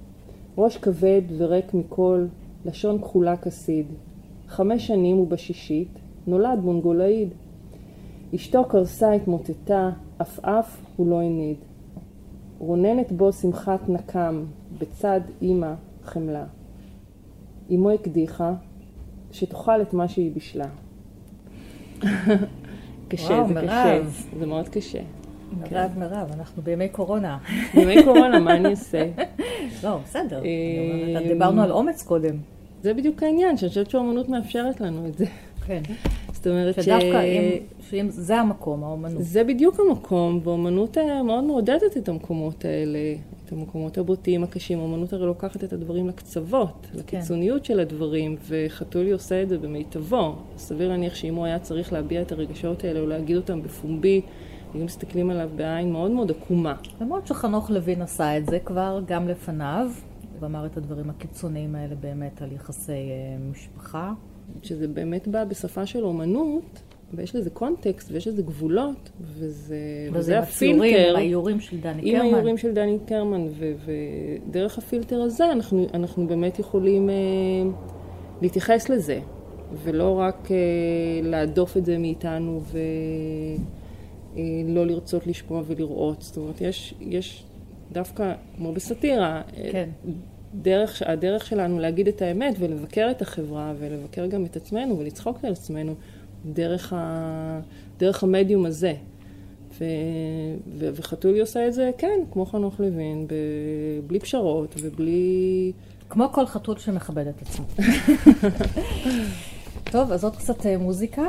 ראש כבד וריק מכל, לשון כחולה כסיד. חמש שנים ובשישית נולד מונגולאיד. אשתו קרסה התמוטטה, עפעף הוא לא הניד. רוננת בו שמחת נקם, בצד אמא חמלה. אמו הקדיחה, שתאכל את מה שהיא בישלה. קשה, וואו, זה מירב. קשה, זה מאוד קשה. מירב, מירב, אנחנו בימי קורונה. בימי קורונה, מה אני אעשה? לא, בסדר. אומרת, דיברנו על אומץ קודם. זה בדיוק העניין, שאני חושבת שהאומנות מאפשרת לנו את זה. כן. זאת אומרת ש... שדווקא אם, שאם זה המקום, האומנות. זה בדיוק המקום, ואומנות אה, מאוד מעודדת את המקומות האלה, את המקומות הבוטים, הקשים. האומנות הרי לוקחת את הדברים לקצוות, לקיצוניות של הדברים, וחתולי עושה את זה במיטבו. סביר להניח שאם הוא היה צריך להביע את הרגשות האלה או להגיד אותם בפומבי, היו מסתכלים עליו בעין מאוד מאוד עקומה. למרות שחנוך לוין עשה את זה כבר גם לפניו, הוא אמר את הדברים הקיצוניים האלה באמת על יחסי אה, משפחה. שזה באמת בא בשפה של אומנות, ויש לזה קונטקסט ויש לזה גבולות, וזה, וזה עם הפילטר. הציורים, האיורים של דני עם קרמן. האיורים של דני קרמן, ו- ודרך הפילטר הזה אנחנו, אנחנו באמת יכולים אה, להתייחס לזה. ולא רק אה, להדוף את זה מאיתנו ולא לרצות לשמוע ולראות. זאת אומרת, יש, יש דווקא, כמו בסאטירה, אה, כן. דרך, הדרך שלנו להגיד את האמת ולבקר את החברה ולבקר גם את עצמנו ולצחוק על עצמנו דרך, ה, דרך המדיום הזה. ו, ו, וחתולי עושה את זה, כן, כמו חנוך לוין, ב, בלי פשרות ובלי... כמו כל חתול שמכבד את עצמו. טוב, אז עוד קצת אה, מוזיקה.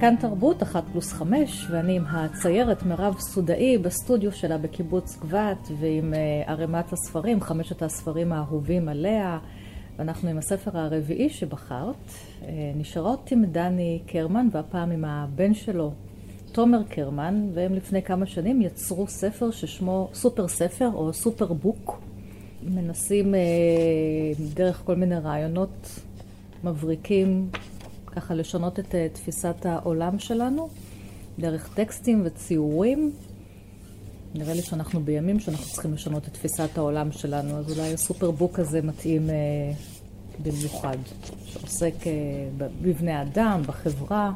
כאן תרבות, אחת פלוס חמש, ואני עם הציירת מירב סודאי בסטודיו שלה בקיבוץ גבת, ועם אה, ערימת הספרים, חמשת הספרים האהובים עליה, ואנחנו עם הספר הרביעי שבחרת. אה, נשארות עם דני קרמן, והפעם עם הבן שלו, תומר קרמן, והם לפני כמה שנים יצרו ספר ששמו סופר ספר או סופר בוק. מנסים אה, דרך כל מיני רעיונות מבריקים ככה לשנות את אה, תפיסת העולם שלנו, דרך טקסטים וציורים. נראה לי שאנחנו בימים שאנחנו צריכים לשנות את תפיסת העולם שלנו, אז אולי הסופר בוק הזה מתאים אה, במיוחד, שעוסק אה, בבני אדם, בחברה,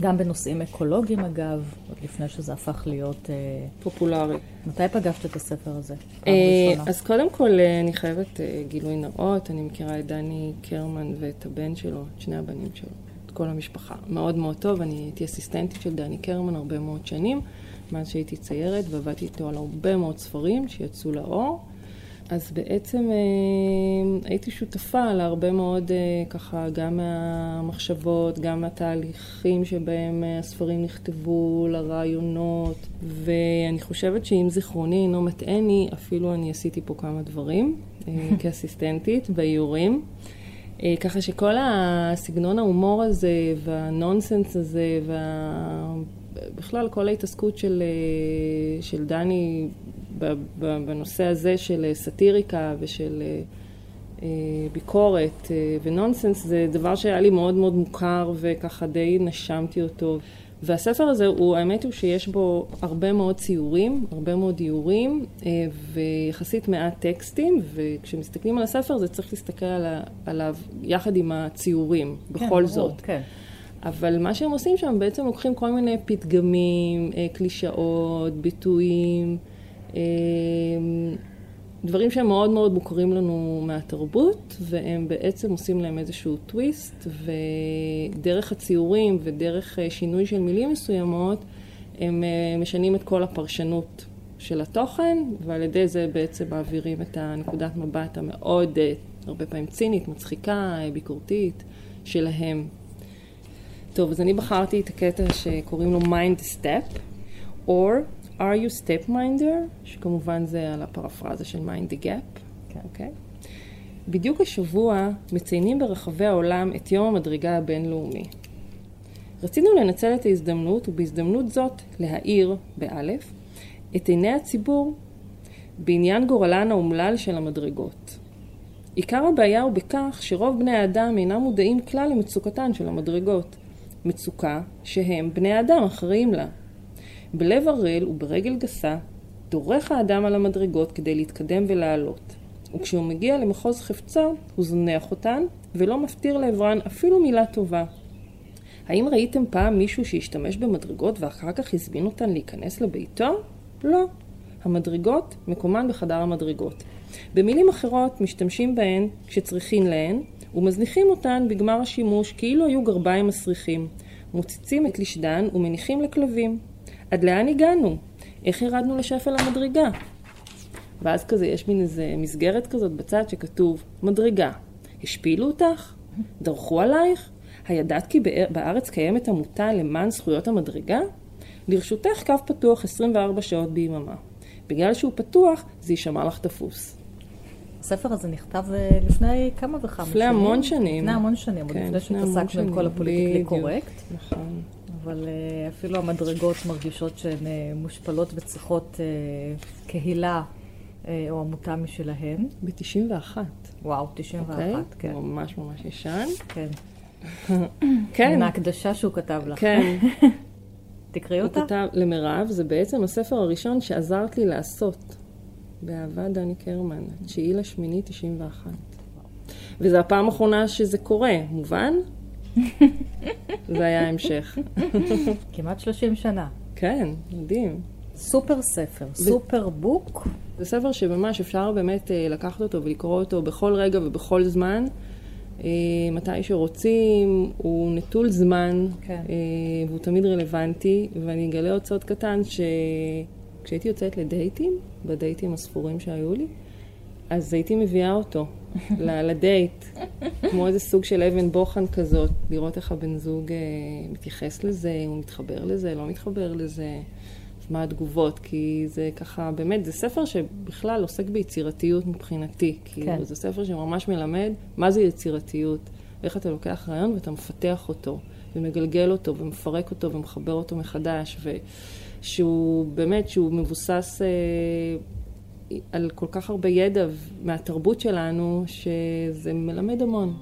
גם בנושאים אקולוגיים אגב, עוד לפני שזה הפך להיות... אה, פופולרי. מתי פגשת את הספר הזה? אה. אז קודם כל אה, אני חייבת גילוי נאות, אני מכירה את דני קרמן ואת הבן שלו, את שני הבנים שלו, את כל המשפחה. מאוד מאוד טוב, אני הייתי אסיסטנטית של דני קרמן הרבה מאוד שנים, מאז שהייתי ציירת, ועבדתי איתו על הרבה מאוד ספרים שיצאו לאור. אז בעצם אה, הייתי שותפה להרבה מאוד אה, ככה, גם מהמחשבות, גם מהתהליכים שבהם אה, הספרים נכתבו, לרעיונות, ואני חושבת שאם זיכרוני אינו מטעני, אפילו אני עשיתי פה כמה דברים כאסיסטנטית באיורים. ככה שכל הסגנון ההומור הזה והנונסנס הזה ובכלל כל ההתעסקות של, של דני בנושא הזה של אה, סאטיריקה ושל אה, אה, ביקורת ונונסנס זה דבר שהיה לי מאוד מאוד מוכר וככה די נשמתי אותו. והספר הזה, הוא, האמת הוא שיש בו הרבה מאוד ציורים, הרבה מאוד איורים אה, ויחסית מעט טקסטים, וכשמסתכלים על הספר זה צריך להסתכל על- עליו יחד עם הציורים, כן, בכל ברור, זאת. כן. אבל מה שהם עושים שם, בעצם לוקחים כל מיני פתגמים, קלישאות, ביטויים, דברים שהם מאוד מאוד מוכרים לנו מהתרבות, והם בעצם עושים להם איזשהו טוויסט, ודרך הציורים ודרך אה, שינוי של מילים מסוימות, הם אה, משנים את כל הפרשנות של התוכן, ועל ידי זה בעצם מעבירים את הנקודת מבט המאוד, אה, הרבה פעמים צינית, מצחיקה, ביקורתית, שלהם. טוב, אז אני בחרתי את הקטע שקוראים לו Mind Step, or are you step minder, שכמובן זה על הפרפרזה של Mind the Gap, כן. אוקיי? בדיוק השבוע מציינים ברחבי העולם את יום המדרגה הבינלאומי. רצינו לנצל את ההזדמנות, ובהזדמנות זאת להאיר, באלף, את עיני הציבור בעניין גורלן האומלל של המדרגות. עיקר הבעיה הוא בכך שרוב בני האדם אינם מודעים כלל למצוקתן של המדרגות. מצוקה שהם, בני האדם, אחראים לה. בלב ערל וברגל גסה, דורך האדם על המדרגות כדי להתקדם ולעלות. וכשהוא מגיע למחוז חפצו, הוא זונח אותן, ולא מפטיר לעברן אפילו מילה טובה. האם ראיתם פעם מישהו שהשתמש במדרגות ואחר כך הזמין אותן להיכנס לביתו? לא. המדרגות, מקומן בחדר המדרגות. במילים אחרות, משתמשים בהן כשצריכים להן, ומזניחים אותן בגמר השימוש כאילו היו גרביים מסריחים. מוצצים את לשדן ומניחים לכלבים. עד לאן הגענו? איך ירדנו לשפל המדרגה? ואז כזה יש מין איזה מסגרת כזאת בצד שכתוב מדרגה. השפילו אותך? דרכו עלייך? הידעת כי באר- בארץ קיימת עמותה למען זכויות המדרגה? לרשותך קו פתוח 24 שעות ביממה. בגלל שהוא פתוח, זה יישמע לך תפוס. הספר הזה נכתב אה, לפני כמה וכמה שנים. לפני המון שנים. לפני המון שנים, עוד כן, לפני לפני שהתעסקנו עם כל הפוליטיקלי. קורקט. נכון. אבל אה, אפילו המדרגות מרגישות שהן אה, מושפלות וצריכות אה, קהילה או עמותה משלהן. ב-91. וואו, 91, אוקיי? כן. ממש ממש ישן. כן. כן. מן ההקדשה שהוא כתב לך. כן. תקראי הוא אותה. כתב למירב, זה בעצם הספר הראשון שעזרת לי לעשות. באהבה דני קרמן, 9 לשמיני 91. וזו הפעם האחרונה שזה קורה, מובן? זה היה ההמשך. כמעט 30 שנה. כן, מדהים. סופר ספר, סופר בוק. זה ספר שממש אפשר באמת אה, לקחת אותו ולקרוא אותו בכל רגע ובכל זמן. אה, מתי שרוצים, הוא נטול זמן, כן. אה, והוא תמיד רלוונטי, ואני אגלה עוד סוד קטן, שכשהייתי יוצאת לדייטים, בדייטים הספורים שהיו לי, אז הייתי מביאה אותו לדייט, כמו איזה סוג של אבן בוחן כזאת, לראות איך הבן זוג אה, מתייחס לזה, אם הוא מתחבר לזה, לא מתחבר לזה, מה התגובות, כי זה ככה, באמת, זה ספר שבכלל עוסק ביצירתיות מבחינתי. כאילו, כן. זה ספר שממש מלמד מה זה יצירתיות, איך אתה לוקח רעיון ואתה מפתח אותו, ומגלגל אותו, ומפרק אותו, ומחבר אותו מחדש, ושהוא באמת, שהוא מבוסס אה, על כל כך הרבה ידע מהתרבות שלנו, שזה מלמד המון.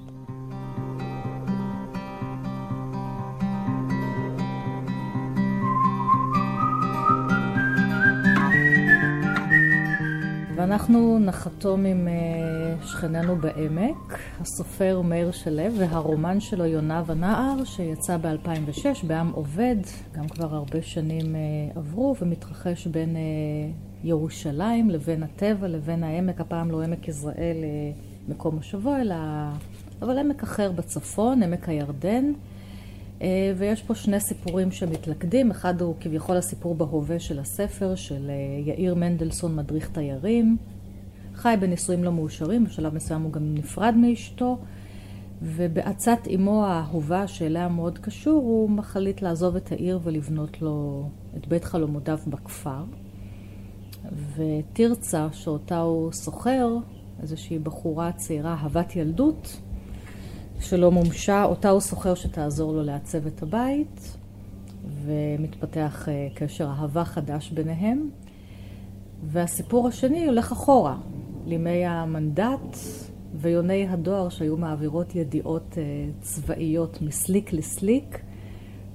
ואנחנו נחתום עם אה, שכנינו בעמק, הסופר מאיר שלו והרומן שלו יונה ונער, שיצא ב-2006 בעם עובד, גם כבר הרבה שנים אה, עברו, ומתרחש בין אה, ירושלים לבין הטבע לבין העמק, הפעם לא עמק יזרעאל אה, מקום מושבו, אלא... אבל עמק אחר בצפון, עמק הירדן. אה, ויש פה שני סיפורים שמתלכדים, אחד הוא כביכול הסיפור בהווה של הספר של אה, יאיר מנדלסון, מדריך תיירים. חי בנישואים לא מאושרים, בשלב מסוים הוא גם נפרד מאשתו, ובעצת אמו האהובה, שאליה מאוד קשור, הוא מחליט לעזוב את העיר ולבנות לו את בית חלומותיו בכפר. ותרצה, שאותה הוא סוחר, איזושהי בחורה צעירה, אהבת ילדות, שלא מומשה, אותה הוא סוחר שתעזור לו לעצב את הבית, ומתפתח אה, קשר אהבה חדש ביניהם. והסיפור השני הולך אחורה, לימי המנדט ויוני הדואר שהיו מעבירות ידיעות אה, צבאיות מסליק לסליק,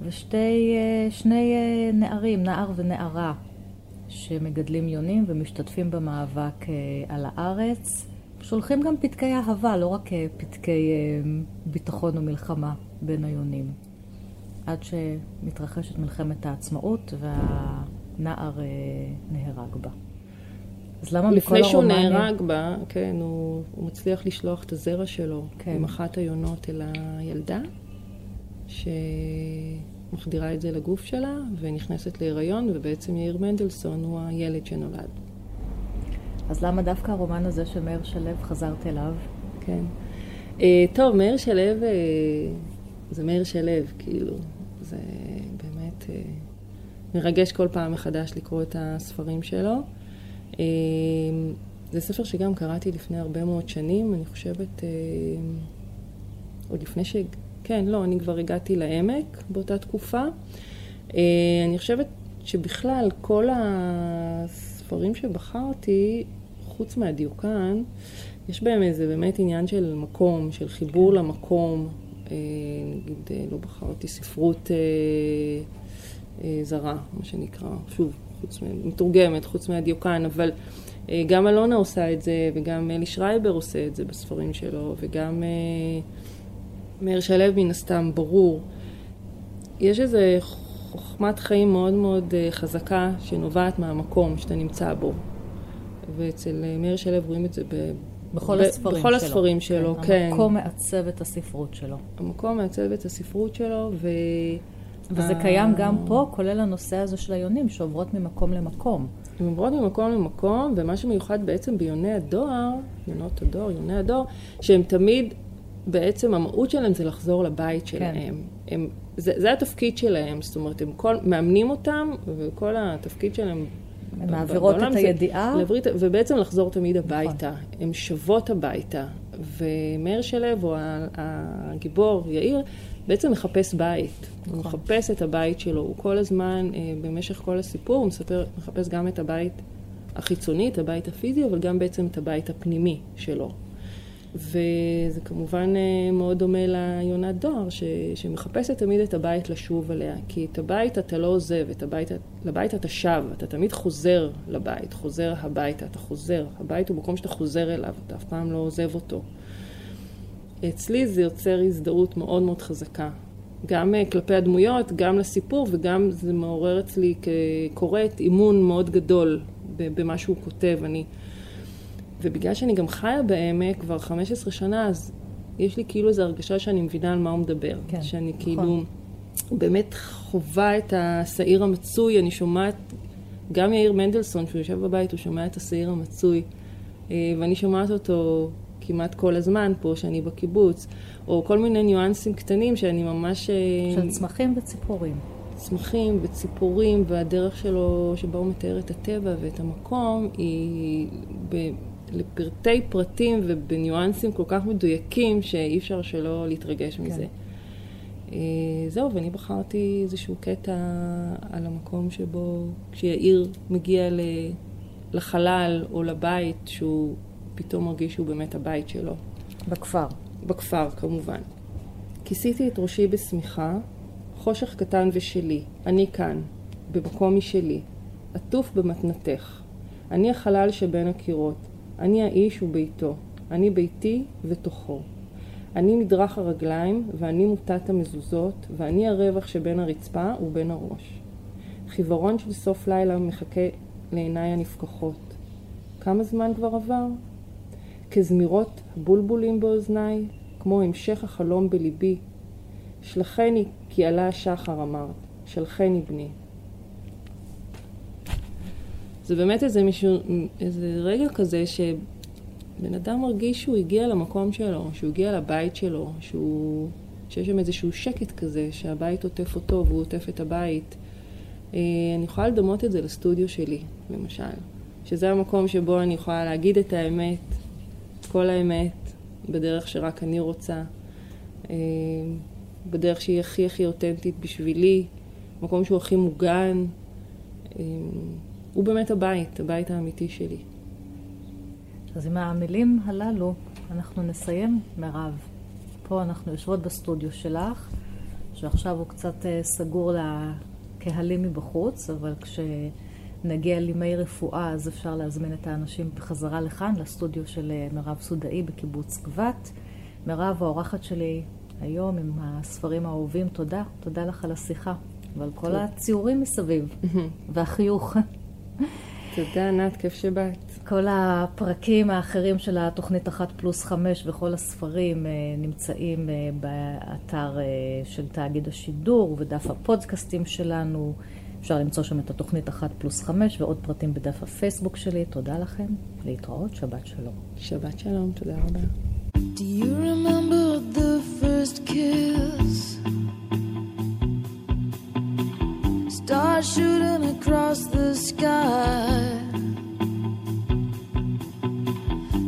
ושתי, אה, שני אה, נערים, נער ונערה, שמגדלים יונים ומשתתפים במאבק אה, על הארץ. שולחים גם פתקי אהבה, לא רק אה, פתקי אה, ביטחון ומלחמה בין היונים. עד שמתרחשת מלחמת העצמאות והנער נהרג בה. אז למה מכל לפני שהוא הרומנים... נהרג בה, כן, הוא, הוא מצליח לשלוח את הזרע שלו כן. עם אחת היונות אל הילדה, שמחדירה את זה לגוף שלה, ונכנסת להיריון, ובעצם יאיר מנדלסון הוא הילד שנולד. אז למה דווקא הרומן הזה של מאיר שלו חזרת אליו? כן. Uh, טוב, מאיר שלו, uh, זה מאיר שלו, כאילו, זה באמת uh, מרגש כל פעם מחדש לקרוא את הספרים שלו. Uh, זה ספר שגם קראתי לפני הרבה מאוד שנים, אני חושבת, uh, עוד לפני ש... כן, לא, אני כבר הגעתי לעמק באותה תקופה. Uh, אני חושבת שבכלל, כל הספרים שבחרתי, חוץ מהדיוקן, יש בהם איזה באמת עניין של מקום, של חיבור למקום. אה, נגיד, אה, לא בחרתי ספרות אה, אה, זרה, מה שנקרא, שוב, חוץ, מתורגמת, חוץ מהדיוקן, אבל אה, גם אלונה עושה את זה, וגם אלי שרייבר עושה את זה בספרים שלו, וגם אה, מאיר שלו מן הסתם, ברור. יש איזה חוכמת חיים מאוד מאוד אה, חזקה שנובעת מהמקום שאתה נמצא בו. ואצל אה, מאיר שלו רואים את זה ב... בכל ב- הספרים שלו. בכל הספרים שלו, כן. המקום מעצב את הספרות שלו. המקום מעצב את הספרות שלו, ו... וזה אה, קיים גם פה, כולל הנושא הזה של היונים שעוברות ממקום למקום. הן עוברות ממקום למקום, ומה שמיוחד בעצם ביוני הדואר, יונות הדואר, יוני הדואר, שהם תמיד, בעצם המהות שלהם זה לחזור לבית שלהם. הם, זה, זה התפקיד שלהם, זאת אומרת, הם כל, מאמנים אותם, וכל התפקיד שלהם... הן מעבירות את הידיעה. נכון. את- ובעצם לחזור תמיד הביתה. הן שבות הביתה. ומאיר שלו, או הגיבור, יאיר, בעצם מחפש בית. הוא נכון. מחפש את הבית שלו. הוא כל הזמן, אה, במשך כל הסיפור, הוא מספר, מחפש גם את הבית החיצוני, את הבית הפיזי, אבל גם בעצם את הבית הפנימי שלו. וזה כמובן אה, מאוד דומה ליונת דואר, ש, שמחפשת תמיד את הבית לשוב אליה. כי את הבית אתה לא עוזב, את הבית, לבית אתה שב, אתה תמיד חוזר לבית, חוזר הביתה, אתה חוזר. הבית הוא מקום שאתה חוזר אליו, אתה אף פעם לא עוזב אותו. אצלי זה יוצר הזדהות מאוד מאוד חזקה. גם אה, כלפי הדמויות, גם לסיפור, וגם זה מעורר אצלי כקוראת אימון מאוד גדול במה שהוא כותב. אני... ובגלל שאני גם חיה בעמק כבר 15 שנה, אז יש לי כאילו איזו הרגשה שאני מבינה על מה הוא מדבר. כן, שאני נכון. כאילו באמת חווה את השעיר המצוי, אני שומעת, גם יאיר מנדלסון, כשהוא יושב בבית, הוא שומע את השעיר המצוי אה, ואני שומעת אותו כמעט כל הזמן פה, שאני בקיבוץ, או כל מיני ניואנסים קטנים שאני ממש... אה, של צמחים וציפורים. צמחים וציפורים, והדרך שלו, שבה הוא מתאר את הטבע ואת המקום, היא לפרטי פרטים ובניואנסים כל כך מדויקים, שאי אפשר שלא להתרגש כן. מזה. אה, זהו, ואני בחרתי איזשהו קטע על המקום שבו, כשיאיר מגיע לחלל או לבית, שהוא פתאום מרגיש שהוא באמת הבית שלו. בכפר. בכפר, כמובן. כיסיתי את ראשי בשמיכה, חושך קטן ושלי, אני כאן, במקום משלי, עטוף במתנתך. אני החלל שבין הקירות, אני האיש וביתו, אני ביתי ותוכו. אני מדרך הרגליים, ואני מוטת המזוזות, ואני הרווח שבין הרצפה ובין הראש. חיוורון של סוף לילה מחכה לעיניי הנפקחות. כמה זמן כבר עבר? כזמירות הבולבולים באוזניי, כמו המשך החלום בליבי. שלחני כי עלה השחר אמרת, שלחני בני. זה באמת איזה, מישהו, איזה רגע כזה שבן אדם מרגיש שהוא הגיע למקום שלו, שהוא הגיע לבית שלו, שהוא, שיש שם איזשהו שקט כזה, שהבית עוטף אותו והוא עוטף את הבית. אה, אני יכולה לדמות את זה לסטודיו שלי, למשל. שזה המקום שבו אני יכולה להגיד את האמת, כל האמת, בדרך שרק אני רוצה, אה, בדרך שהיא הכי הכי אותנטית בשבילי, מקום שהוא הכי מוגן. הוא באמת הבית, הבית האמיתי שלי. אז עם המילים הללו אנחנו נסיים, מירב. פה אנחנו יושבות בסטודיו שלך, שעכשיו הוא קצת אה, סגור לקהלים מבחוץ, אבל כשנגיע לימי רפואה אז אפשר להזמין את האנשים בחזרה לכאן, לסטודיו של אה, מירב סודאי בקיבוץ גבת. מירב, האורחת שלי היום עם הספרים האהובים, תודה. תודה לך על השיחה ועל כל. הציורים מסביב, והחיוך. תודה, ענת, כיף שבאת. כל הפרקים האחרים של התוכנית אחת פלוס חמש וכל הספרים אה, נמצאים אה, באתר אה, של תאגיד השידור ובדף הפודקאסטים שלנו. אפשר למצוא שם את התוכנית אחת פלוס חמש ועוד פרטים בדף הפייסבוק שלי. תודה לכם, להתראות, שבת שלום. שבת שלום, תודה רבה. Do you remember the first kiss? Shooting across the sky.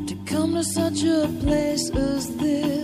To come to such a place as this.